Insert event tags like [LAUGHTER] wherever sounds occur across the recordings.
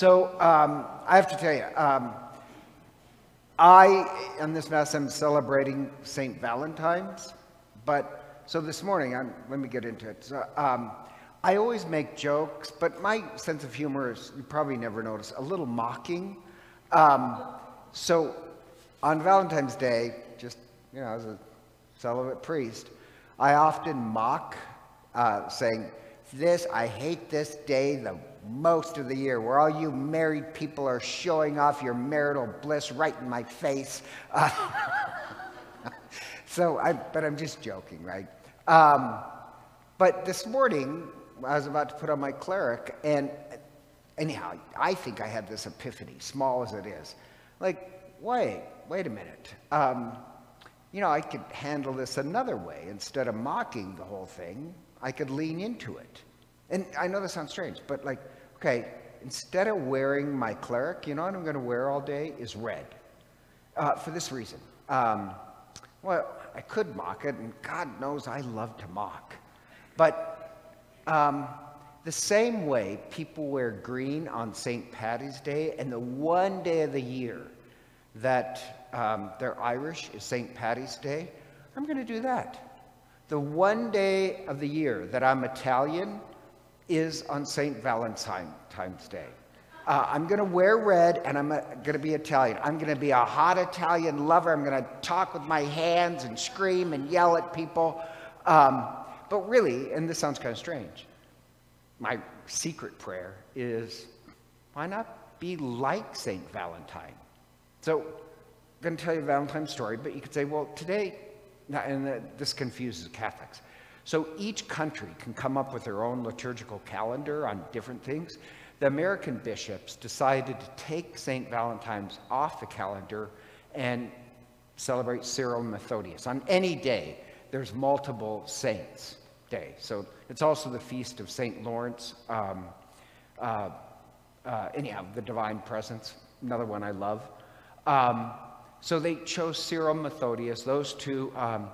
So um, I have to tell you, um, I, on this Mass, I'm celebrating St. Valentine's, but so this morning, I'm, let me get into it. So, um, I always make jokes, but my sense of humor is, you probably never notice, a little mocking. Um, so on Valentine's Day, just, you know, as a celibate priest, I often mock, uh, saying, this, I hate this day the most of the year, where all you married people are showing off your marital bliss right in my face. Uh, [LAUGHS] so, I, but I'm just joking, right? Um, but this morning, I was about to put on my cleric, and anyhow, I think I had this epiphany, small as it is. Like, wait, wait a minute. Um, you know, I could handle this another way. Instead of mocking the whole thing, I could lean into it. And I know this sounds strange, but like, okay, instead of wearing my cleric, you know what I'm going to wear all day is red. Uh, for this reason. Um, well, I could mock it, and God knows I love to mock. But um, the same way people wear green on St. Patty's Day, and the one day of the year that um, they're Irish is St. Patty's Day, I'm going to do that. The one day of the year that I'm Italian is on St. Valentine's Day. Uh, I'm going to wear red and I'm going to be Italian. I'm going to be a hot Italian lover. I'm going to talk with my hands and scream and yell at people. Um, but really, and this sounds kind of strange, my secret prayer is why not be like St. Valentine? So I'm going to tell you a Valentine story, but you could say, well, today, and this confuses Catholics. So each country can come up with their own liturgical calendar on different things. The American bishops decided to take St. Valentine's off the calendar and celebrate Cyril Methodius. On any day, there's multiple saints day. So it's also the feast of St. Lawrence. Um, uh, uh, anyhow, the divine presence, another one I love. Um, so they chose Cyril Methodius. Those two um,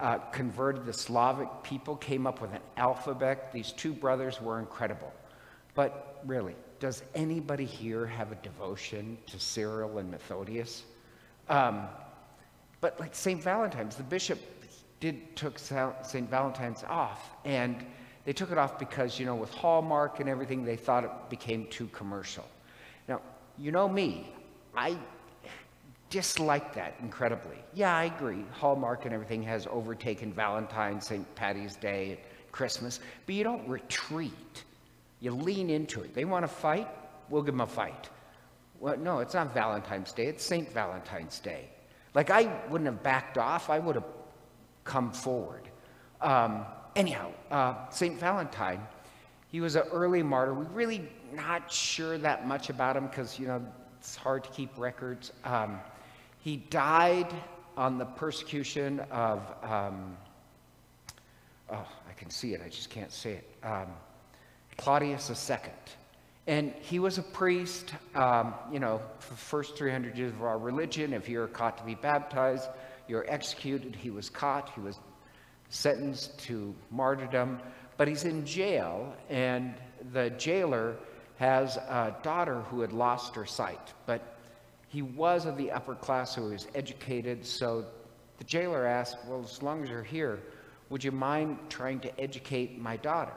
uh, converted the Slavic people, came up with an alphabet. These two brothers were incredible. But really, does anybody here have a devotion to Cyril and Methodius? Um, but like St. Valentine's, the bishop did took St. Valentine's off, and they took it off because, you know, with Hallmark and everything, they thought it became too commercial. Now, you know me, I dislike that incredibly. Yeah, I agree. Hallmark and everything has overtaken Valentine's, St. Patty's Day, Christmas, but you don't retreat. You lean into it. They want to fight, we'll give them a fight. Well, no, it's not Valentine's Day, it's St. Valentine's Day. Like, I wouldn't have backed off, I would have come forward. Um, anyhow, uh, St. Valentine, he was an early martyr. We're really not sure that much about him because, you know, it's hard to keep records. Um, he died on the persecution of, um, oh, I can see it, I just can't say it, um, Claudius II. And he was a priest, um, you know, for the first 300 years of our religion. If you're caught to be baptized, you're executed. He was caught, he was sentenced to martyrdom, but he's in jail, and the jailer has a daughter who had lost her sight. But he was of the upper class who was educated, so the jailer asked, Well, as long as you're here, would you mind trying to educate my daughter?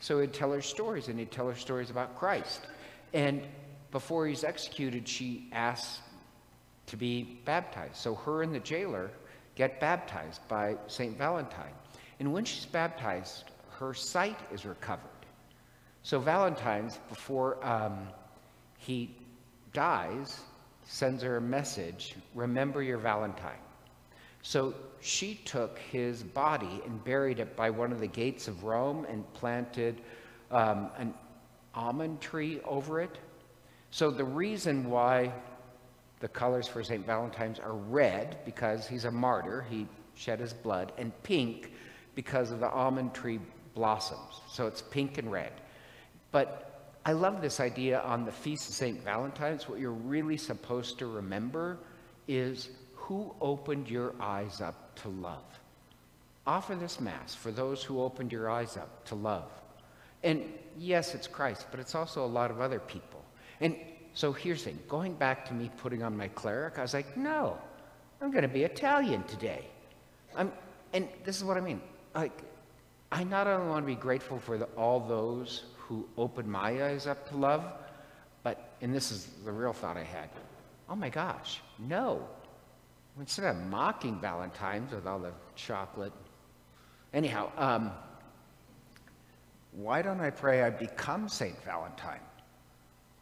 So he'd tell her stories, and he'd tell her stories about Christ. And before he's executed, she asks to be baptized. So her and the jailer get baptized by St. Valentine. And when she's baptized, her sight is recovered. So Valentine's, before um, he dies, sends her a message remember your Valentine. So she took his body and buried it by one of the gates of Rome and planted um, an almond tree over it. So the reason why the colors for St. Valentine's are red, because he's a martyr, he shed his blood, and pink, because of the almond tree blossoms. So it's pink and red. But I love this idea on the Feast of St. Valentine's. What you're really supposed to remember is who opened your eyes up to love. Offer this Mass for those who opened your eyes up to love. And yes, it's Christ, but it's also a lot of other people. And so here's the thing going back to me putting on my cleric, I was like, no, I'm going to be Italian today. I'm, and this is what I mean. Like, I not only want to be grateful for the, all those who opened my eyes up to love, but, and this is the real thought I had, oh my gosh, no. Instead of mocking Valentine's with all the chocolate, anyhow, um, why don't I pray I become St. Valentine?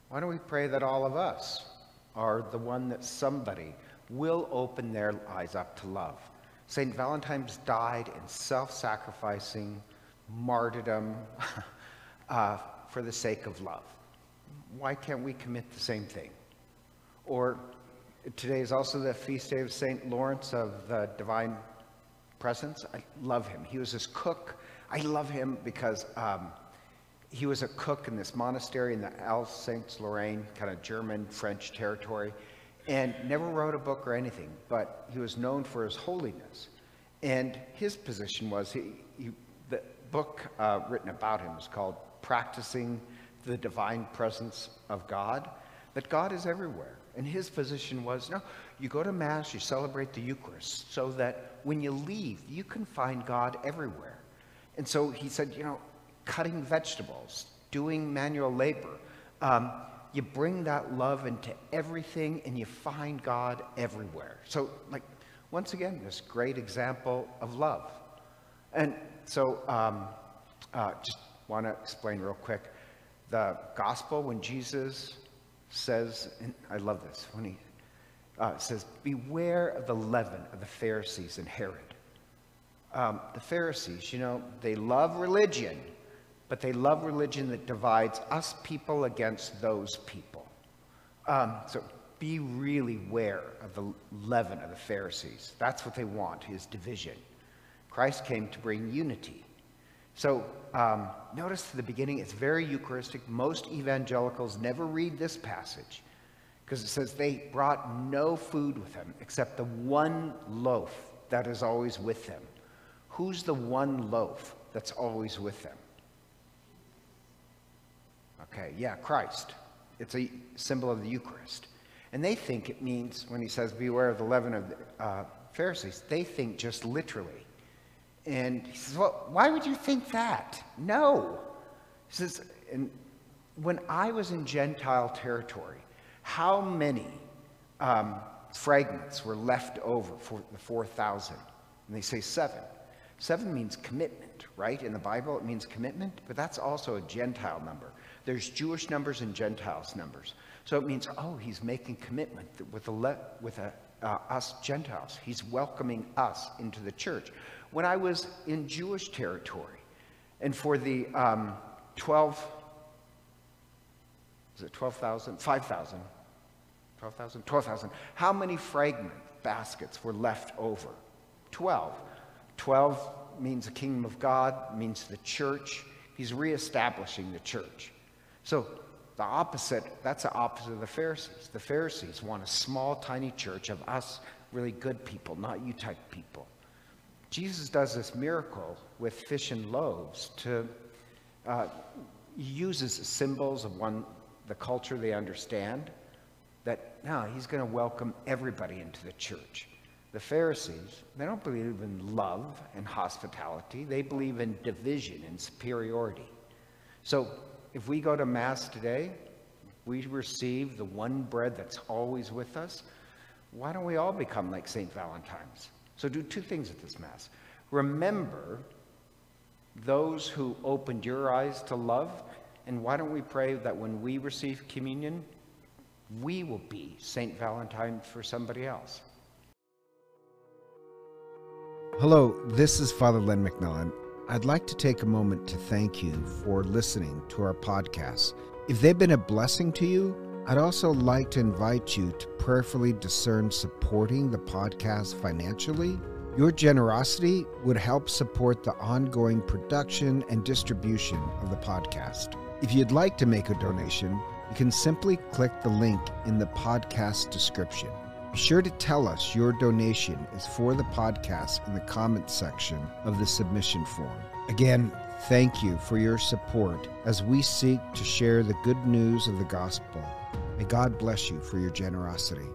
Why don't we pray that all of us are the one that somebody will open their eyes up to love? St. Valentine's died in self sacrificing martyrdom [LAUGHS] uh, for the sake of love. Why can't we commit the same thing? Or today is also the feast day of St. Lawrence of the Divine Presence. I love him. He was this cook. I love him because um, he was a cook in this monastery in the Alsace-Lorraine, kind of German French territory, and never wrote a book or anything, but he was known for his holiness. And his position was he, he the book uh, written about him is called Practicing the Divine Presence of God, that God is everywhere. And his position was no, you go to Mass, you celebrate the Eucharist, so that when you leave, you can find God everywhere. And so he said, you know, cutting vegetables, doing manual labor. Um, you bring that love into everything and you find God everywhere. So, like, once again, this great example of love. And so, um, uh, just want to explain real quick the gospel when Jesus says, and I love this, when he uh, says, Beware of the leaven of the Pharisees and Herod. Um, the Pharisees, you know, they love religion, but they love religion that divides us people against those people. Um, so be really aware of the leaven of the Pharisees. That's what they want, is division. Christ came to bring unity. So um, notice the beginning, it's very Eucharistic. Most evangelicals never read this passage because it says they brought no food with them except the one loaf that is always with them. Who's the one loaf that's always with them? Okay, yeah, Christ. It's a symbol of the Eucharist. And they think it means, when he says, beware of the leaven of the uh, Pharisees, they think just literally. And he says, well, why would you think that? No. He says, and when I was in Gentile territory, how many um, fragments were left over for the 4,000? And they say seven. Seven means commitment, right? In the Bible, it means commitment, but that's also a Gentile number. There's Jewish numbers and Gentiles numbers. So it means, oh, he's making commitment with, a with a, uh, us Gentiles. He's welcoming us into the church. When I was in Jewish territory, and for the um, 12, is it 12,000? 5,000. 12,000? 12,000. How many fragment baskets were left over? 12. 12 means the kingdom of God, means the church. He's reestablishing the church. So the opposite, that's the opposite of the Pharisees. The Pharisees want a small, tiny church of us really good people, not you type people. Jesus does this miracle with fish and loaves to uh, uses symbols of one the culture they understand that now he's going to welcome everybody into the church. The Pharisees, they don't believe in love and hospitality. They believe in division and superiority. So if we go to Mass today, we receive the one bread that's always with us. Why don't we all become like St. Valentine's? So do two things at this Mass. Remember those who opened your eyes to love, and why don't we pray that when we receive communion, we will be St. Valentine for somebody else? Hello, this is Father Len McMillan. I'd like to take a moment to thank you for listening to our podcast. If they've been a blessing to you, I'd also like to invite you to prayerfully discern supporting the podcast financially. Your generosity would help support the ongoing production and distribution of the podcast. If you'd like to make a donation, you can simply click the link in the podcast description. Be sure to tell us your donation is for the podcast in the comments section of the submission form. Again, thank you for your support as we seek to share the good news of the gospel May God bless you for your generosity.